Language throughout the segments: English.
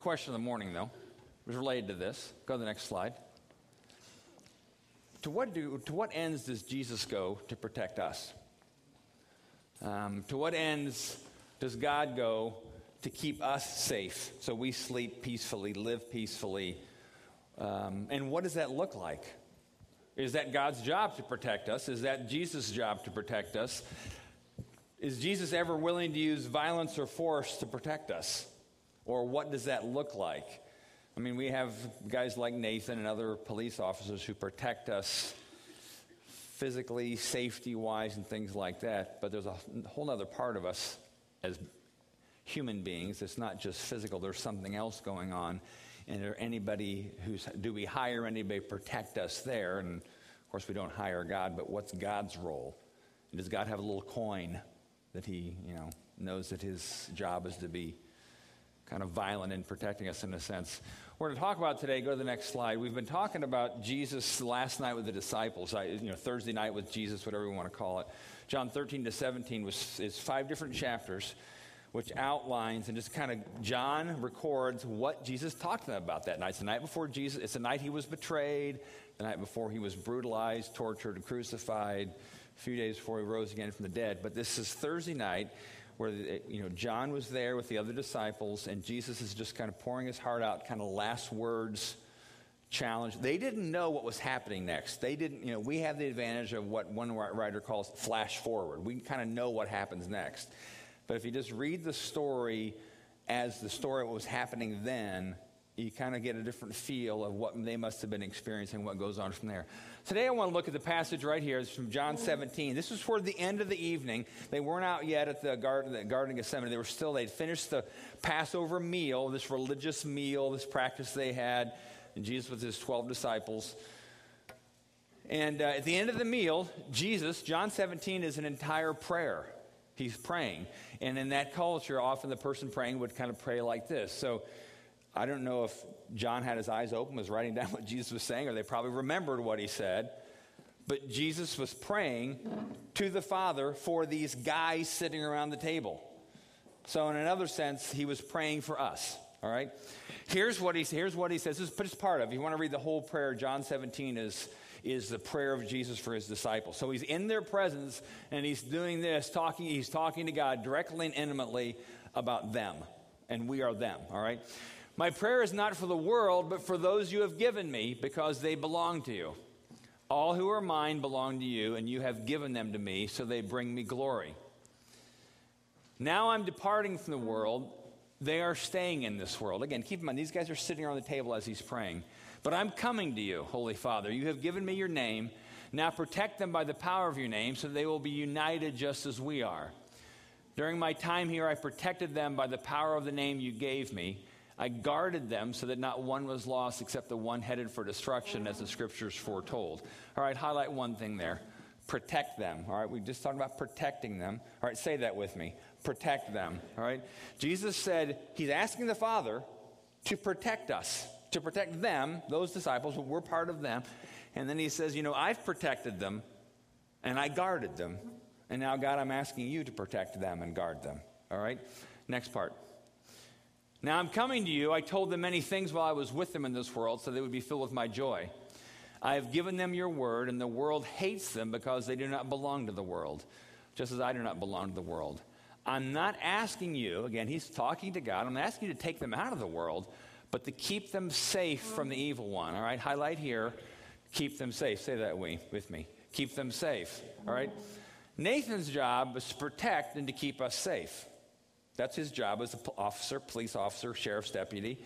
Question of the morning, though, was related to this. Go to the next slide. To what, do, to what ends does Jesus go to protect us? Um, to what ends does God go to keep us safe so we sleep peacefully, live peacefully? Um, and what does that look like? Is that God's job to protect us? Is that Jesus' job to protect us? Is Jesus ever willing to use violence or force to protect us? Or what does that look like? I mean, we have guys like Nathan and other police officers who protect us physically, safety wise, and things like that. But there's a whole other part of us as human beings. It's not just physical, there's something else going on. And there anybody who's, do we hire anybody to protect us there? And of course, we don't hire God, but what's God's role? And does God have a little coin that he, you know, knows that his job is to be kind of violent in protecting us in a sense. We're going to talk about today. Go to the next slide. We've been talking about Jesus last night with the disciples, you know, Thursday night with Jesus, whatever we want to call it. John 13 to 17 was, is five different chapters, which outlines and just kind of John records what Jesus talked to them about that night. It's the night before Jesus. It's the night he was betrayed, the night before he was brutalized, tortured, and crucified, a few days before he rose again from the dead. But this is Thursday night where eh, you know John was there with the other disciples, and Jesus is just kind of pouring his heart out, kind of last words challenge. They didn't know what was happening next. They didn't, you know, we have the advantage of what one writer calls flash forward. We kind of know what happens next. But if you just read the story as the story of what was happening then, you kind of get a different feel of what they must have been experiencing, what goes on from there. Today, I want to look at the passage right here. It's from John 17. This was toward the end of the evening. They weren't out yet at the Garden, the garden of Gethsemane. They were still, they'd finished the Passover meal, this religious meal, this practice they had. And Jesus with his 12 disciples. And uh, at the end of the meal, Jesus, John 17 is an entire prayer. He's praying. And in that culture, often the person praying would kind of pray like this. So, I don't know if John had his eyes open, was writing down what Jesus was saying, or they probably remembered what he said. But Jesus was praying to the Father for these guys sitting around the table. So, in another sense, he was praying for us. All right? Here's what he, here's what he says. This is part of. If you want to read the whole prayer, John 17 is, is the prayer of Jesus for his disciples. So he's in their presence and he's doing this, talking, he's talking to God directly and intimately about them. And we are them. All right? My prayer is not for the world, but for those you have given me, because they belong to you. All who are mine belong to you, and you have given them to me, so they bring me glory. Now I'm departing from the world. They are staying in this world. Again, keep in mind, these guys are sitting around the table as he's praying. But I'm coming to you, Holy Father. You have given me your name. Now protect them by the power of your name, so they will be united just as we are. During my time here, I protected them by the power of the name you gave me. I guarded them so that not one was lost except the one headed for destruction, as the scriptures foretold. All right, highlight one thing there protect them. All right, we just talked about protecting them. All right, say that with me protect them. All right, Jesus said he's asking the Father to protect us, to protect them, those disciples, we're part of them. And then he says, You know, I've protected them and I guarded them. And now, God, I'm asking you to protect them and guard them. All right, next part. Now I'm coming to you. I told them many things while I was with them in this world, so they would be filled with my joy. I have given them your word, and the world hates them because they do not belong to the world, just as I do not belong to the world. I'm not asking you, again, he's talking to God, I'm asking you to take them out of the world, but to keep them safe from the evil one. All right, highlight here keep them safe. Say that with me. Keep them safe. All right? Nathan's job is to protect and to keep us safe. That's his job as an officer, police officer, sheriff's deputy.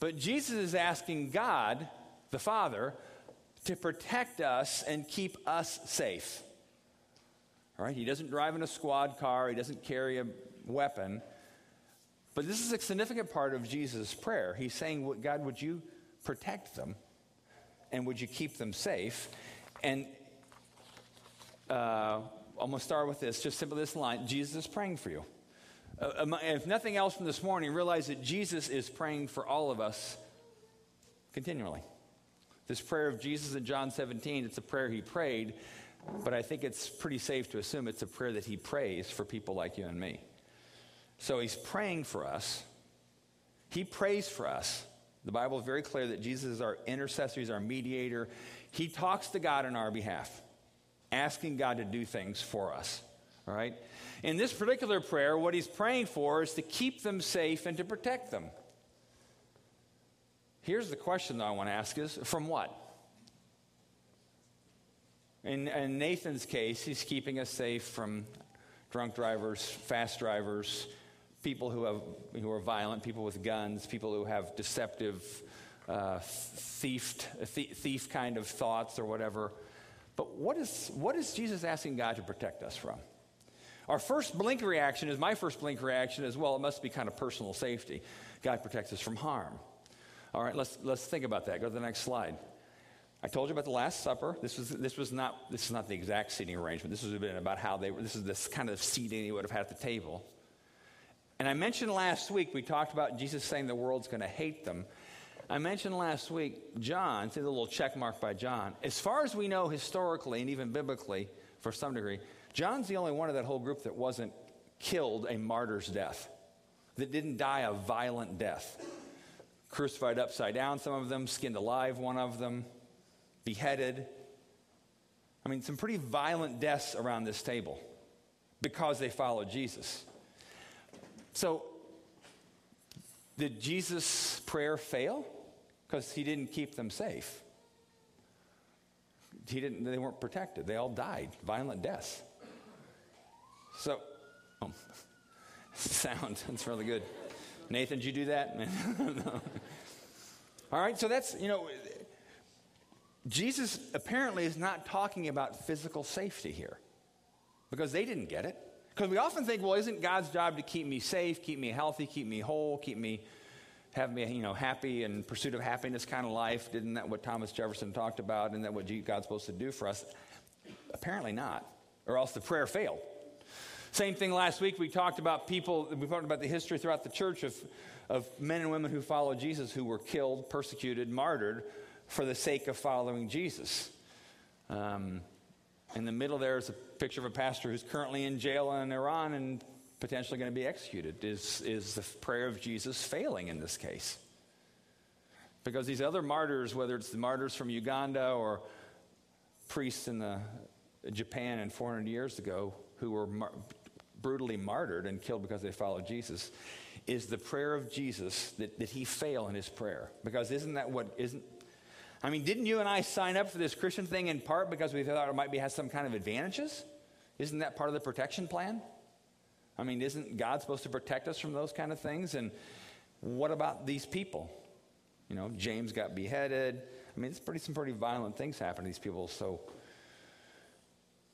But Jesus is asking God, the Father, to protect us and keep us safe. All right? He doesn't drive in a squad car, he doesn't carry a weapon. But this is a significant part of Jesus' prayer. He's saying, God, would you protect them? And would you keep them safe? And uh, I'm going to start with this, just simply this line Jesus is praying for you. Uh, if nothing else from this morning, realize that Jesus is praying for all of us continually. This prayer of Jesus in John 17, it's a prayer he prayed, but I think it's pretty safe to assume it's a prayer that he prays for people like you and me. So he's praying for us. He prays for us. The Bible is very clear that Jesus is our intercessor, he's our mediator. He talks to God on our behalf, asking God to do things for us. All right? In this particular prayer, what he's praying for is to keep them safe and to protect them. Here's the question that I want to ask is from what? In, in Nathan's case, he's keeping us safe from drunk drivers, fast drivers, people who, have, who are violent, people with guns, people who have deceptive, uh, thief, thief kind of thoughts or whatever. But what is, what is Jesus asking God to protect us from? Our first blink reaction is my first blink reaction as well. It must be kind of personal safety. God protects us from harm. All right, let's, let's think about that. Go to the next slide. I told you about the Last Supper. This was, this was not, this is not the exact seating arrangement. This was been about how they were, this is this kind of seating they would have had at the table. And I mentioned last week, we talked about Jesus saying the world's going to hate them. I mentioned last week, John, see the little check mark by John. As far as we know historically and even biblically, for some degree, John's the only one of that whole group that wasn't killed a martyr's death, that didn't die a violent death. Crucified upside down, some of them, skinned alive, one of them beheaded. I mean, some pretty violent deaths around this table because they followed Jesus. So, did Jesus' prayer fail? Because he didn't keep them safe. He didn't, they weren't protected. They all died, violent deaths. So, oh, sound, that's really good. Nathan, did you do that? All right, so that's, you know, Jesus apparently is not talking about physical safety here because they didn't get it. Because we often think, well, isn't God's job to keep me safe, keep me healthy, keep me whole, keep me, have me, you know, happy and pursuit of happiness kind of life? Didn't that what Thomas Jefferson talked about? Isn't that what God's supposed to do for us? Apparently not, or else the prayer failed. Same thing last week. We talked about people, we talked about the history throughout the church of, of men and women who followed Jesus who were killed, persecuted, martyred for the sake of following Jesus. Um, in the middle there is a picture of a pastor who's currently in jail in Iran and potentially going to be executed. Is, is the prayer of Jesus failing in this case? Because these other martyrs, whether it's the martyrs from Uganda or priests in the, Japan and 400 years ago who were mar- brutally martyred and killed because they followed Jesus, is the prayer of Jesus that, that he fail in his prayer? Because isn't that what, isn't, I mean, didn't you and I sign up for this Christian thing in part because we thought it might be, has some kind of advantages? Isn't that part of the protection plan? I mean, isn't God supposed to protect us from those kind of things? And what about these people? You know, James got beheaded. I mean, it's pretty some pretty violent things happen to these people. So,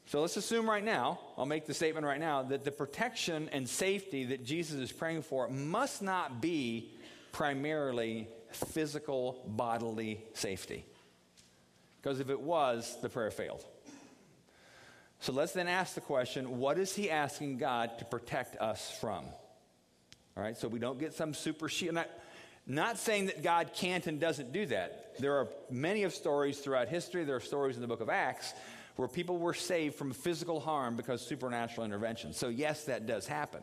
so let's assume right now, I'll make the statement right now, that the protection and safety that Jesus is praying for must not be primarily physical bodily safety. Because if it was, the prayer failed. So let's then ask the question what is he asking God to protect us from? All right, so we don't get some super shield. Not, not saying that God can't and doesn't do that. There are many of stories throughout history, there are stories in the book of Acts where people were saved from physical harm because supernatural intervention. So, yes, that does happen.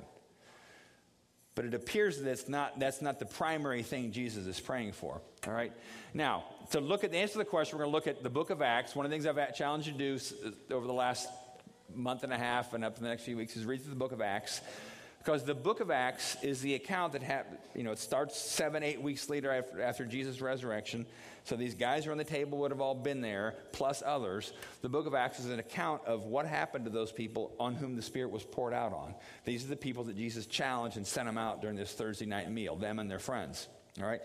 But it appears that it's not, that's not the primary thing Jesus is praying for. All right? Now, to look at the answer to the question, we're going to look at the book of Acts. One of the things I've challenged you to do over the last month and a half and up to the next few weeks is read through the book of Acts. Because the book of Acts is the account that happened, you know, it starts seven, eight weeks later after, after Jesus' resurrection. So these guys around the table would have all been there, plus others. The book of Acts is an account of what happened to those people on whom the Spirit was poured out on. These are the people that Jesus challenged and sent them out during this Thursday night meal, them and their friends. All right?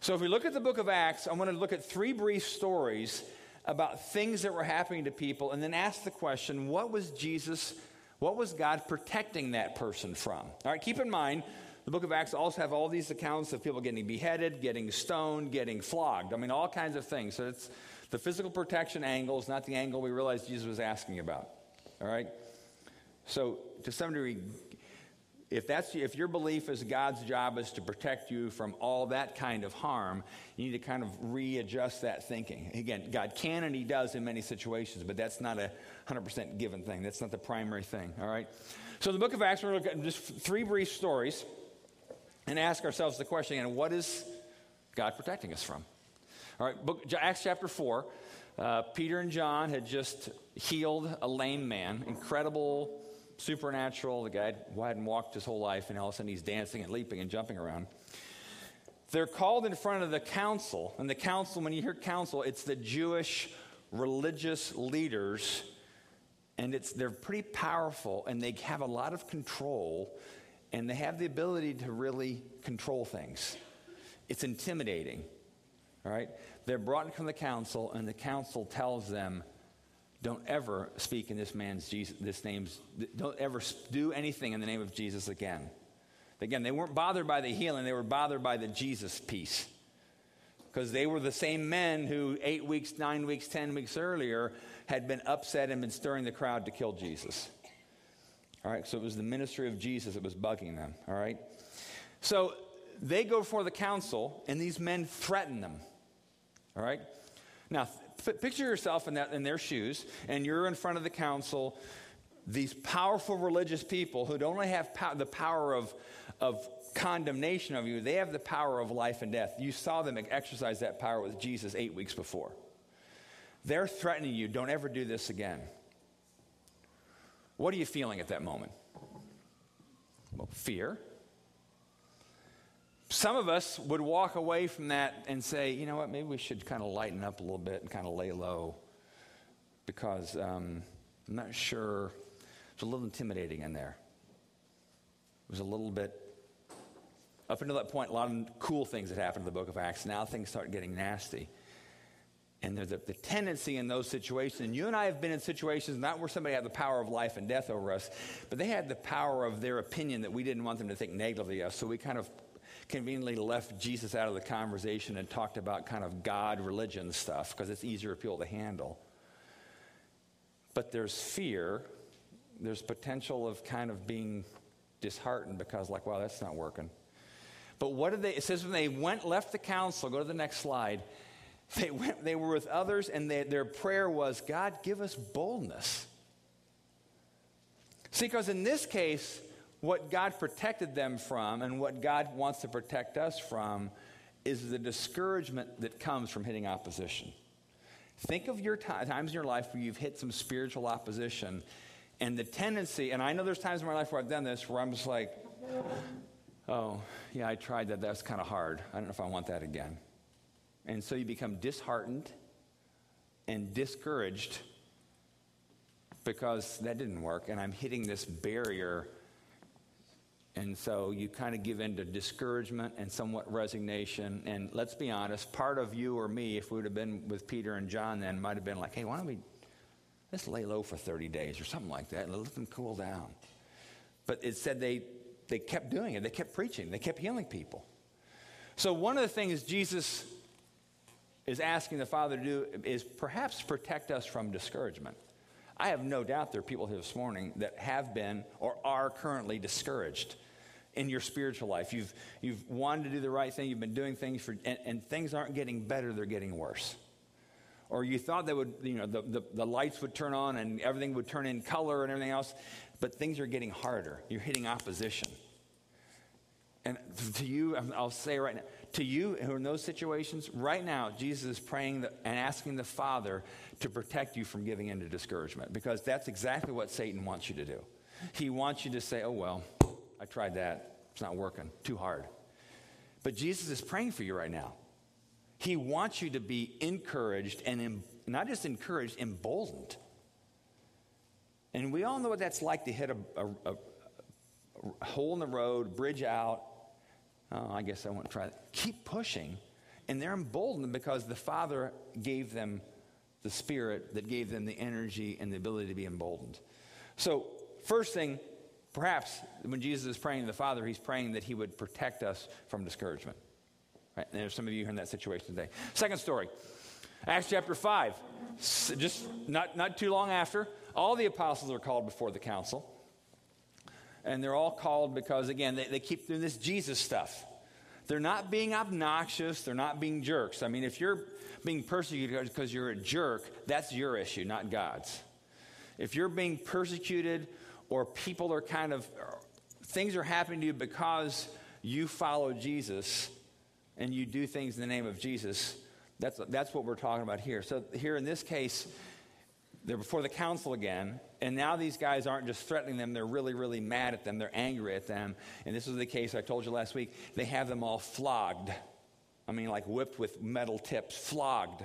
So if we look at the book of Acts, I want to look at three brief stories about things that were happening to people and then ask the question what was Jesus, what was God protecting that person from? All right, keep in mind, the book of Acts also have all these accounts of people getting beheaded, getting stoned, getting flogged. I mean, all kinds of things. So it's the physical protection angle is not the angle we realized Jesus was asking about. All right? So to some degree, if that's if your belief is God's job is to protect you from all that kind of harm, you need to kind of readjust that thinking. Again, God can and He does in many situations, but that's not a 100% given thing. That's not the primary thing. All right. So the book of Acts, we're going to look at just three brief stories and ask ourselves the question again what is God protecting us from? All right, book, Acts chapter 4. Uh, Peter and John had just healed a lame man. Incredible, supernatural. The guy hadn't walked his whole life, and all of a sudden he's dancing and leaping and jumping around. They're called in front of the council. And the council, when you hear council, it's the Jewish religious leaders. And it's, they're pretty powerful, and they have a lot of control, and they have the ability to really control things. It's intimidating. All right? They're brought in from the council, and the council tells them, don't ever speak in this man's Jesus, this name's, don't ever do anything in the name of Jesus again. Again, they weren't bothered by the healing, they were bothered by the Jesus piece. Because they were the same men who, eight weeks, nine weeks, ten weeks earlier, had been upset and been stirring the crowd to kill Jesus. All right, so it was the ministry of Jesus that was bugging them. All right, so they go before the council, and these men threaten them. All right? Now, picture yourself in, that, in their shoes, and you're in front of the council. These powerful religious people who don't only have the power of, of condemnation of you, they have the power of life and death. You saw them exercise that power with Jesus eight weeks before. They're threatening you, don't ever do this again. What are you feeling at that moment? Well, fear. Some of us would walk away from that and say, you know what, maybe we should kind of lighten up a little bit and kind of lay low because um, I'm not sure. It's a little intimidating in there. It was a little bit, up until that point, a lot of cool things had happened in the book of Acts. Now things start getting nasty. And there's a, the tendency in those situations, and you and I have been in situations not where somebody had the power of life and death over us, but they had the power of their opinion that we didn't want them to think negatively of. So we kind of conveniently left Jesus out of the conversation and talked about kind of God religion stuff because it's easier for people to handle. But there's fear, there's potential of kind of being disheartened because, like, wow, that's not working. But what did they, it says when they went, left the council, go to the next slide, they, went, they were with others and they, their prayer was, God, give us boldness. See, because in this case, what God protected them from and what God wants to protect us from is the discouragement that comes from hitting opposition. Think of your t- times in your life where you've hit some spiritual opposition and the tendency, and I know there's times in my life where I've done this where I'm just like, oh, yeah, I tried that. That's kind of hard. I don't know if I want that again. And so you become disheartened and discouraged because that didn't work, and I'm hitting this barrier and so you kind of give in to discouragement and somewhat resignation. And let's be honest, part of you or me, if we would have been with Peter and John then, might have been like, hey, why don't we let's lay low for 30 days or something like that and let them cool down. But it said they, they kept doing it. They kept preaching. They kept healing people. So one of the things Jesus is asking the Father to do is perhaps protect us from discouragement. I have no doubt there are people here this morning that have been or are currently discouraged in your spiritual life. You've, you've wanted to do the right thing, you've been doing things for, and, and things aren't getting better, they're getting worse. Or you thought that would, you know, the, the, the lights would turn on and everything would turn in color and everything else, but things are getting harder. You're hitting opposition. And to you, I'll say right now, to you who are in those situations, right now, Jesus is praying and asking the Father to protect you from giving into discouragement because that's exactly what Satan wants you to do. He wants you to say, oh, well, I tried that. It's not working. Too hard. But Jesus is praying for you right now. He wants you to be encouraged and em- not just encouraged, emboldened. And we all know what that's like to hit a, a, a, hole in the road, bridge out. Oh, I guess I won't try that. Keep pushing. And they're emboldened because the Father gave them the Spirit that gave them the energy and the ability to be emboldened. So, first thing, Perhaps when Jesus is praying to the Father, he's praying that he would protect us from discouragement. Right? And there's some of you here in that situation today. Second story Acts chapter 5. Just not, not too long after, all the apostles are called before the council. And they're all called because, again, they, they keep doing this Jesus stuff. They're not being obnoxious, they're not being jerks. I mean, if you're being persecuted because you're a jerk, that's your issue, not God's. If you're being persecuted or people are kind of, things are happening to you because you follow Jesus and you do things in the name of Jesus, that's, that's what we're talking about here. So, here in this case, they're before the council again, and now these guys aren't just threatening them, they're really, really mad at them, they're angry at them. And this was the case I told you last week. They have them all flogged. I mean, like whipped with metal tips, flogged.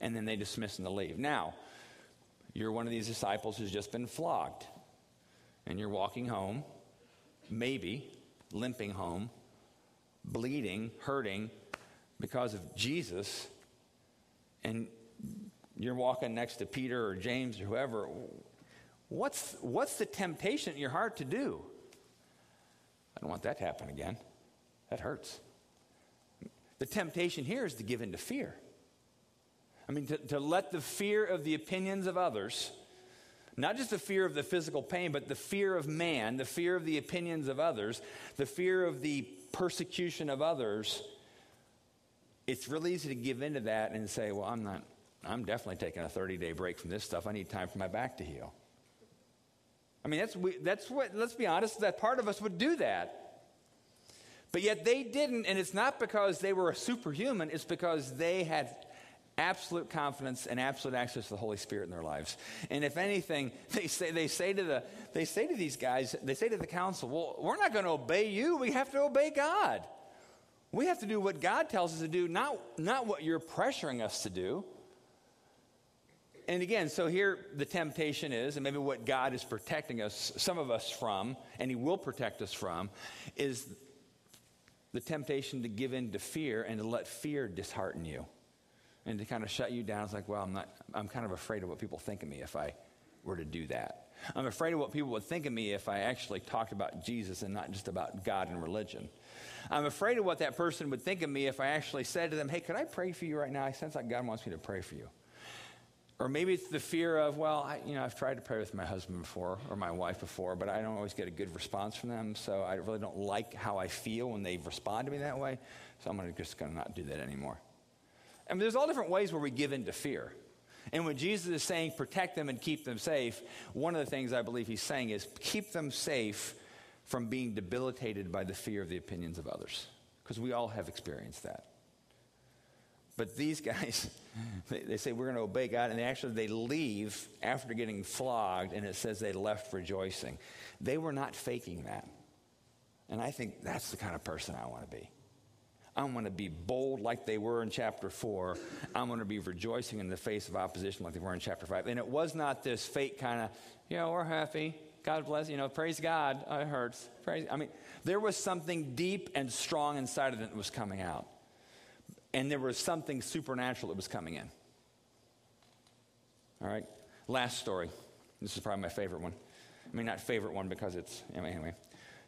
And then they dismiss them to leave. Now, you're one of these disciples who's just been flogged, and you're walking home, maybe limping home, bleeding, hurting because of Jesus, and you're walking next to Peter or James or whoever, what's, what's the temptation in your heart to do? I don't want that to happen again. That hurts. The temptation here is to give in to fear. I mean, to, to let the fear of the opinions of others, not just the fear of the physical pain, but the fear of man, the fear of the opinions of others, the fear of the persecution of others, it's really easy to give into that and say, well, I'm not, I'm definitely taking a 30 day break from this stuff. I need time for my back to heal. I mean, that's, that's what, let's be honest, that part of us would do that. But yet they didn't, and it's not because they were a superhuman, it's because they had absolute confidence and absolute access to the Holy Spirit in their lives. And if anything, they say, they say, to, the, they say to these guys, they say to the council, well, we're not going to obey you, we have to obey God. We have to do what God tells us to do, not, not what you're pressuring us to do. And again, so here the temptation is, and maybe what God is protecting us, some of us from, and He will protect us from, is the temptation to give in to fear and to let fear dishearten you and to kind of shut you down. It's like, well, I'm not, I'm kind of afraid of what people think of me if I were to do that. I'm afraid of what people would think of me if I actually talked about Jesus and not just about God and religion. I'm afraid of what that person would think of me if I actually said to them, hey, could I pray for you right now? I sense like God wants me to pray for you. Or maybe it's the fear of, well, I, you know, I've tried to pray with my husband before or my wife before, but I don't always get a good response from them, so I really don't like how I feel when they respond to me that way, so I'm just going to not do that anymore. I mean, there's all different ways where we give in to fear. And when Jesus is saying protect them and keep them safe, one of the things I believe he's saying is keep them safe from being debilitated by the fear of the opinions of others. Because we all have experienced that. But these guys, they, they say we're going to obey God, and they actually they leave after getting flogged, and it says they left rejoicing. They were not faking that. And I think that's the kind of person I want to be. I'm going to be bold like they were in chapter 4. I'm going to be rejoicing in the face of opposition like they were in chapter 5. And it was not this fake kind of, you know, we're happy. God bless, you know, praise God. It hurts. Praise. I mean, there was something deep and strong inside of it that was coming out. And there was something supernatural that was coming in. All right. Last story. This is probably my favorite one. I mean, not favorite one because it's, anyway.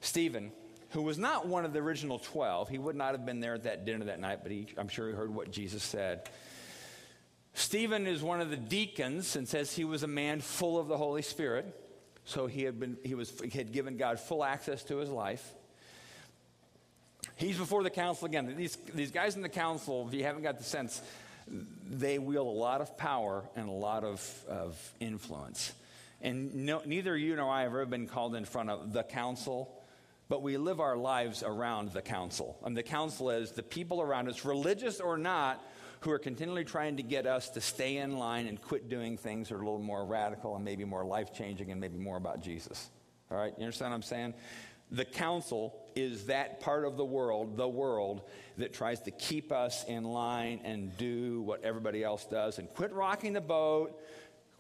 Stephen who was not one of the original 12. He would not have been there at that dinner that night, but he, I'm sure he heard what Jesus said. Stephen is one of the deacons and says he was a man full of the Holy Spirit. So he had, been, he, was, he had given God full access to his life. He's before the council again. These, these guys in the council, if you haven't got the sense, they wield a lot of power and a lot of, of influence. And no, neither you nor I have ever been called in front of the council but we live our lives around the council. And the council is the people around us, religious or not, who are continually trying to get us to stay in line and quit doing things that are a little more radical and maybe more life changing and maybe more about Jesus. All right? You understand what I'm saying? The council is that part of the world, the world, that tries to keep us in line and do what everybody else does and quit rocking the boat,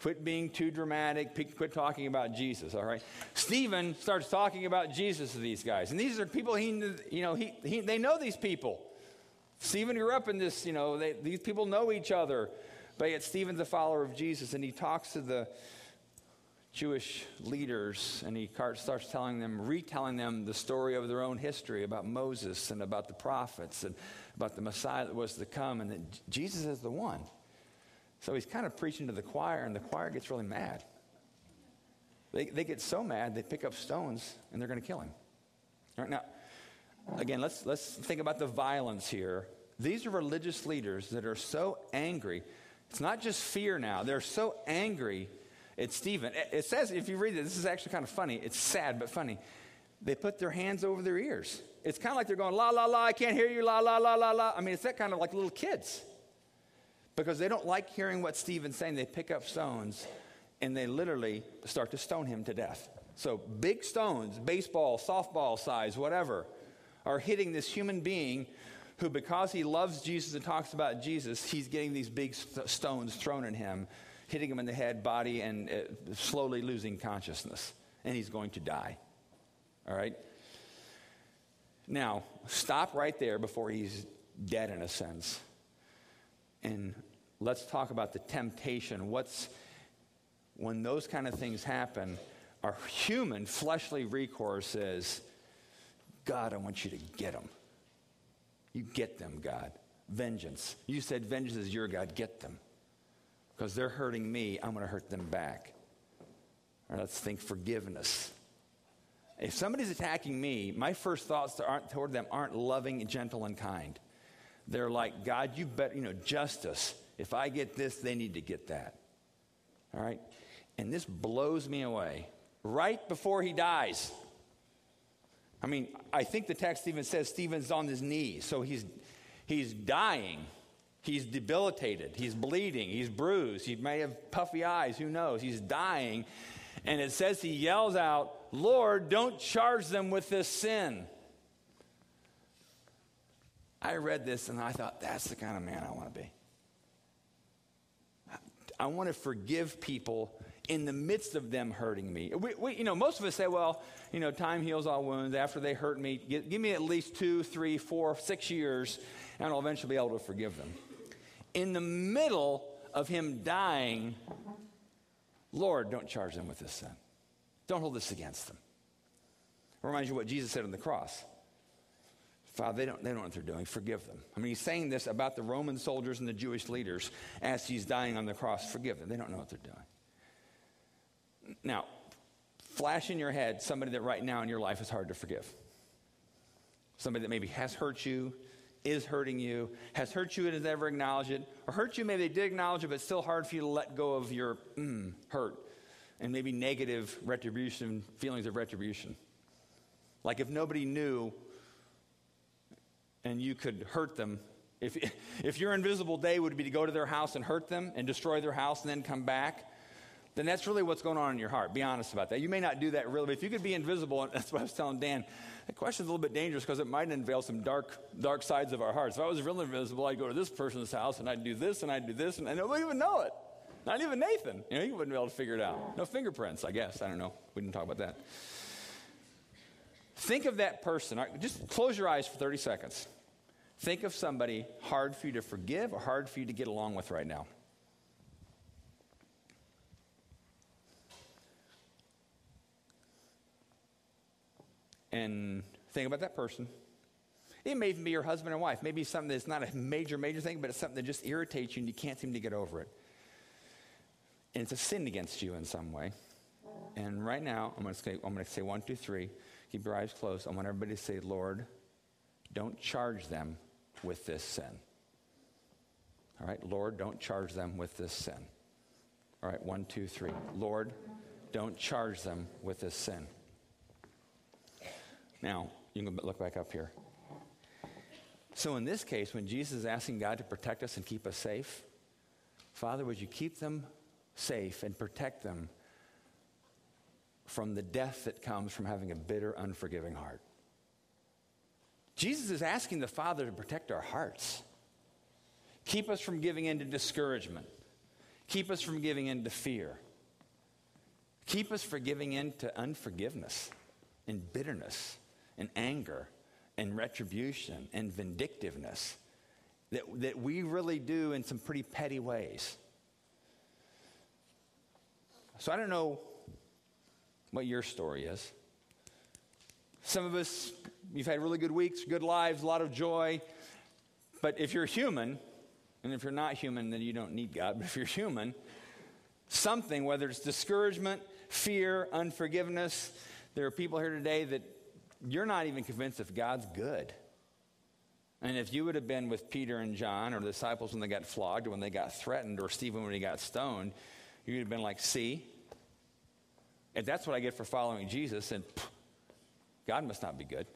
Quit being too dramatic. Quit talking about Jesus, all right? Stephen starts talking about Jesus to these guys. And these are people he, you know, he, he, they know these people. Stephen grew up in this, you know, they, these people know each other. But yet Stephen's a follower of Jesus and he talks to the Jewish leaders and he starts telling them, retelling them the story of their own history about Moses and about the prophets and about the Messiah that was to come and that Jesus is the one. So he's kind of preaching to the choir, and the choir gets really mad. They, they get so mad, they pick up stones and they're going to kill him. All right, now, again, let's, let's think about the violence here. These are religious leaders that are so angry. It's not just fear now, they're so angry at Stephen. It says, if you read it, this is actually kind of funny. It's sad, but funny. they put their hands over their ears. It's kind of like they're going, la, la, la, I can't hear you, la, la, la, la, la. I mean, it's that kind of like little kids. Because they don't like hearing what Stephen's saying. They pick up stones and they literally start to stone him to death. So big stones, baseball, softball size, whatever, are hitting this human being who, because he loves Jesus and talks about Jesus, he's getting these big st- stones thrown at him, hitting him in the head, body, and uh, slowly losing consciousness. And he's going to die. All right? Now, stop right there before he's dead in a sense. And let's talk about the temptation. What's when those kind of things happen, our human fleshly recourse is God, I want you to get them. You get them, God. Vengeance. You said vengeance is your God. Get them. Because they're hurting me, I'm going to hurt them back. Or let's think forgiveness. If somebody's attacking me, my first thoughts toward them aren't loving, gentle, and kind. They're like, God, you bet, you know, justice. If I get this, they need to get that. All right? And this blows me away. Right before he dies, I mean, I think the text even says Stephen's on his knees. So he's, he's dying. He's debilitated. He's bleeding. He's bruised. He may have puffy eyes. Who knows? He's dying. And it says he yells out, Lord, don't charge them with this sin. I read this and I thought, that's the kind of man I want to be. I want to forgive people in the midst of them hurting me. We, we, you know, most of us say, well, you know, time heals all wounds. After they hurt me, give, give me at least two, three, four, six years, and I'll eventually be able to forgive them. In the middle of him dying, Lord, don't charge them with this sin. Don't hold this against them. Reminds you what Jesus said on the cross. Father, they don't, they don't know what they're doing. Forgive them. I mean, he's saying this about the Roman soldiers and the Jewish leaders as he's dying on the cross. Forgive them. They don't know what they're doing. Now, flash in your head somebody that right now in your life is hard to forgive. Somebody that maybe has hurt you, is hurting you, has hurt you and has never acknowledged it, or hurt you, maybe they did acknowledge it, but it's still hard for you to let go of your mm, hurt and maybe negative retribution, feelings of retribution. Like if nobody knew and you could hurt them, if, if your invisible day would be to go to their house and hurt them and destroy their house and then come back, then that's really what's going on in your heart. Be honest about that. You may not do that really, but if you could be invisible, and that's what I was telling Dan, the question's a little bit dangerous because it might unveil some dark, dark sides of our hearts. If I was really invisible, I'd go to this person's house and I'd do this and I'd do this, and, and nobody would know it. Not even Nathan. You know, he wouldn't be able to figure it out. No fingerprints, I guess. I don't know. We didn't talk about that. Think of that person. Just close your eyes for 30 seconds. Think of somebody hard for you to forgive or hard for you to get along with right now. and think about that person. It may even be your husband or wife. Maybe something that's not a major, major thing, but it's something that just irritates you and you can't seem to get over it. And it's a sin against you in some way. And right now, I'm going to say, I'm going to say one, two, three. Keep your eyes closed. I want everybody to say, Lord, don't charge them with this sin. All right, Lord, don't charge them with this sin. All right, one, two, three. Lord, don't charge them with this sin. Now, you can look back up here. So, in this case, when Jesus is asking God to protect us and keep us safe, Father, would you keep them safe and protect them from the death that comes from having a bitter, unforgiving heart? Jesus is asking the Father to protect our hearts. Keep us from giving in to discouragement. Keep us from giving in to fear. Keep us from giving in to unforgiveness and bitterness and anger and retribution and vindictiveness that, that we really do in some pretty petty ways. So I don't know what your story is. Some of us, you've had really good weeks, good lives, a lot of joy. But if you're human, and if you're not human, then you don't need God, but if you're human, something, whether it's discouragement, fear, unforgiveness, there are people here today that you're not even convinced if God's good. And if you would have been with Peter and John or the disciples when they got flogged when they got threatened or Stephen when he got stoned, you would have been like, see? And that's what I get for following Jesus. And pff, God must not be good.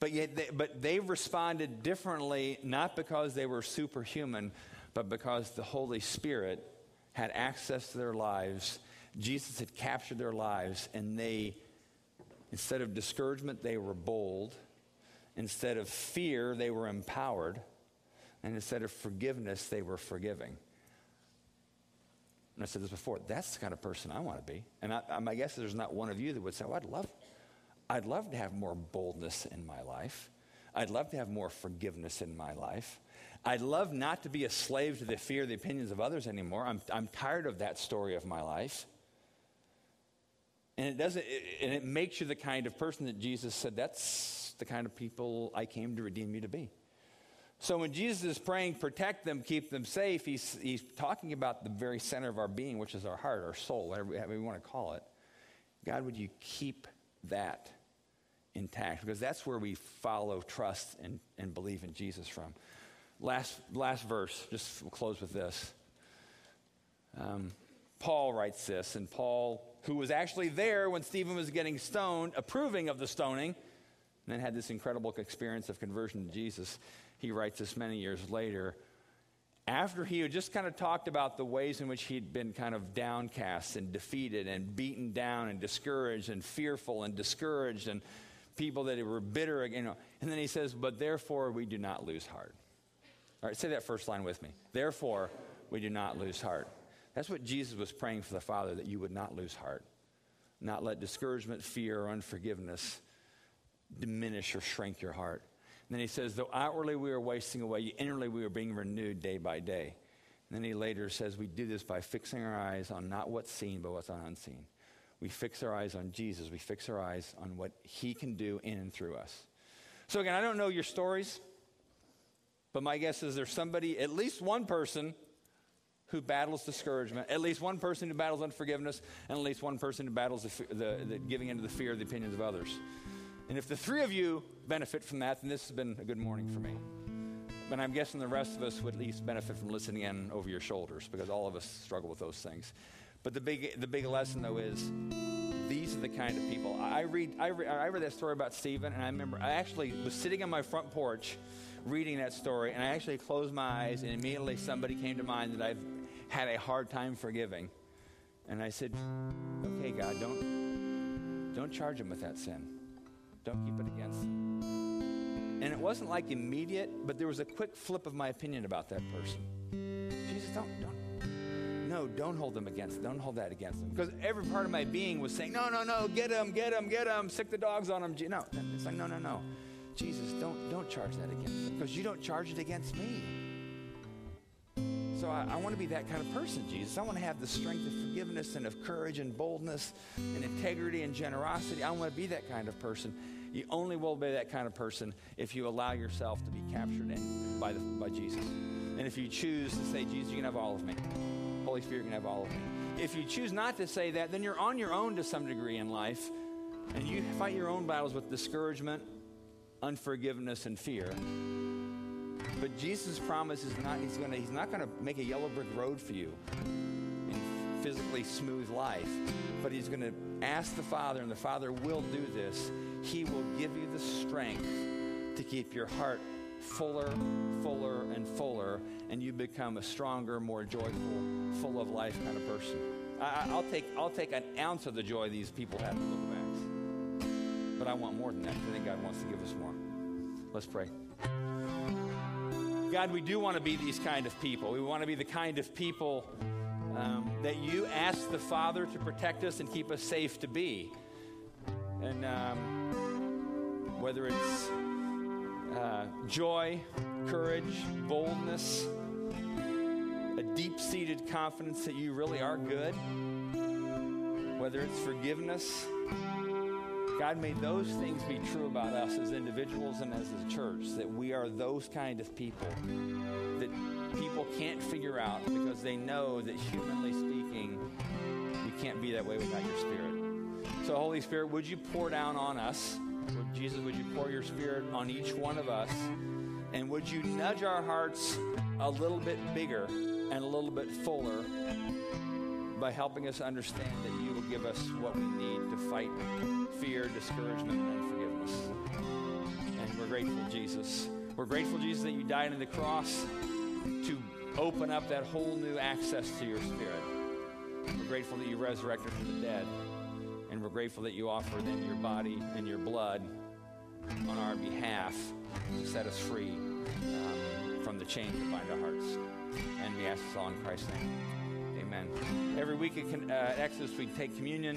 But yet, they, but they responded differently, not because they were superhuman, but because the Holy Spirit had access to their lives. Jesus had captured their lives, and they, instead of discouragement, they were bold. Instead of fear, they were empowered. And instead of forgiveness, they were forgiving. And I said this before, that's the kind of person I want to be. And I, my guess is there's not one of you that would say, oh, I'd love, I'd love to have more boldness in my life. I'd love to have more forgiveness in my life. I'd love not to be a slave to the fear, the opinions of others anymore. I'm, I'm tired of that story of my life. And it doesn't, it, and it makes you the kind of person that Jesus said, that's the kind of people I came to redeem you to be. So when Jesus is praying, protect them, keep them safe, he's, he's talking about the very center of our being, which is our heart, our soul, whatever we want to call it. God, would you keep that intact? Because that's where we follow, trust, and, and believe in Jesus from. Last, last verse, just we'll close with this. Um, Paul writes this, and Paul, who was actually there when Stephen was getting stoned, approving of the stoning, and then had this incredible experience of conversion to Jesus he writes this many years later. After he had just kind of talked about the ways in which he'd been kind of downcast and defeated and beaten down and discouraged and fearful and discouraged and people that were bitter, you know. And then he says, But therefore we do not lose heart. All right, say that first line with me. Therefore we do not lose heart. That's what Jesus was praying for the Father, that you would not lose heart, not let discouragement, fear, or unforgiveness diminish or shrink your heart. Then he says, though outwardly we are wasting away, inwardly we are being renewed day by day. And then he later says, we do this by fixing our eyes on not what's seen, but what's unseen. We fix our eyes on Jesus. We fix our eyes on what he can do in and through us. So again, I don't know your stories, but my guess is there's somebody, at least one person who battles discouragement, at least one person who battles unforgiveness, and at least one person who battles the, the, the giving into the fear of the opinions of others. And if the three of you benefit from that, then this has been a good morning for me. But I'm guessing the rest of us would at least benefit from listening in over your shoulders because all of us struggle with those things. But the big, the big lesson, though, is these are the kind of people. I read, I, read, I read that story about Stephen, and I remember I actually was sitting on my front porch reading that story, and I actually closed my eyes, and immediately somebody came to mind that I've had a hard time forgiving. And I said, okay, God, don't, don't charge him with that sin. Don't keep it against them. And it wasn't like immediate, but there was a quick flip of my opinion about that person. Jesus, don't, don't, no, don't hold them against, don't hold that against them. Because every part of my being was saying, no, no, no, get him, get him, get him, sic the dogs on him. No, it's like, no, no, no. Jesus, don't, don't charge that against them because you don't charge it against me. So I, I want to be that kind of person, Jesus. I want to have the strength of forgiveness and of courage and boldness and integrity and generosity. I want to be that kind of person. You only will be that kind of person if you allow yourself to be captured in by, the, by Jesus. And if you choose to say, Jesus, you can have all of me. Holy Spirit can have all of me. If you choose not to say that, then you're on your own to some degree in life, and you fight your own battles with discouragement, unforgiveness, and fear. But Jesus' promise is not he's gonna he's not gonna make a yellow brick road for you physically smooth life, but he's gonna ask the Father, and the Father will do this he will give you the strength to keep your heart fuller, fuller, and fuller, and you become a stronger, more joyful, full of life kind of person. I, will take, I'll take an ounce of the joy these people have in Book of Acts. But I want more than that. I think God wants to give us more. Let's pray. God, we do want to be these kind of people. We want to be the kind of people um, that you ask the Father to protect us and keep us safe to be. And um, whether it's uh, joy, courage, boldness, a deep seated confidence that you really are good, whether it's forgiveness, God, may those things be true about us as individuals and as a church, that we are those kind of people that people can't figure out because they know that humanly speaking, we can't be that way without your spirit. So, Holy Spirit, would you pour down on us? Jesus, would you pour your spirit on each one of us? And would you nudge our hearts a little bit bigger and a little bit fuller by helping us understand that you will give us what we need to fight fear, discouragement, and unforgiveness. And we're grateful, Jesus. We're grateful, Jesus, that you died on the cross to open up that whole new access to your spirit. We're grateful that you resurrected from the dead. And we're grateful that you offer then your body and your blood on our behalf to set us free um, from the chains that bind our hearts. And we ask this all in Christ's name. Amen. Every week at uh, Exodus, we take communion.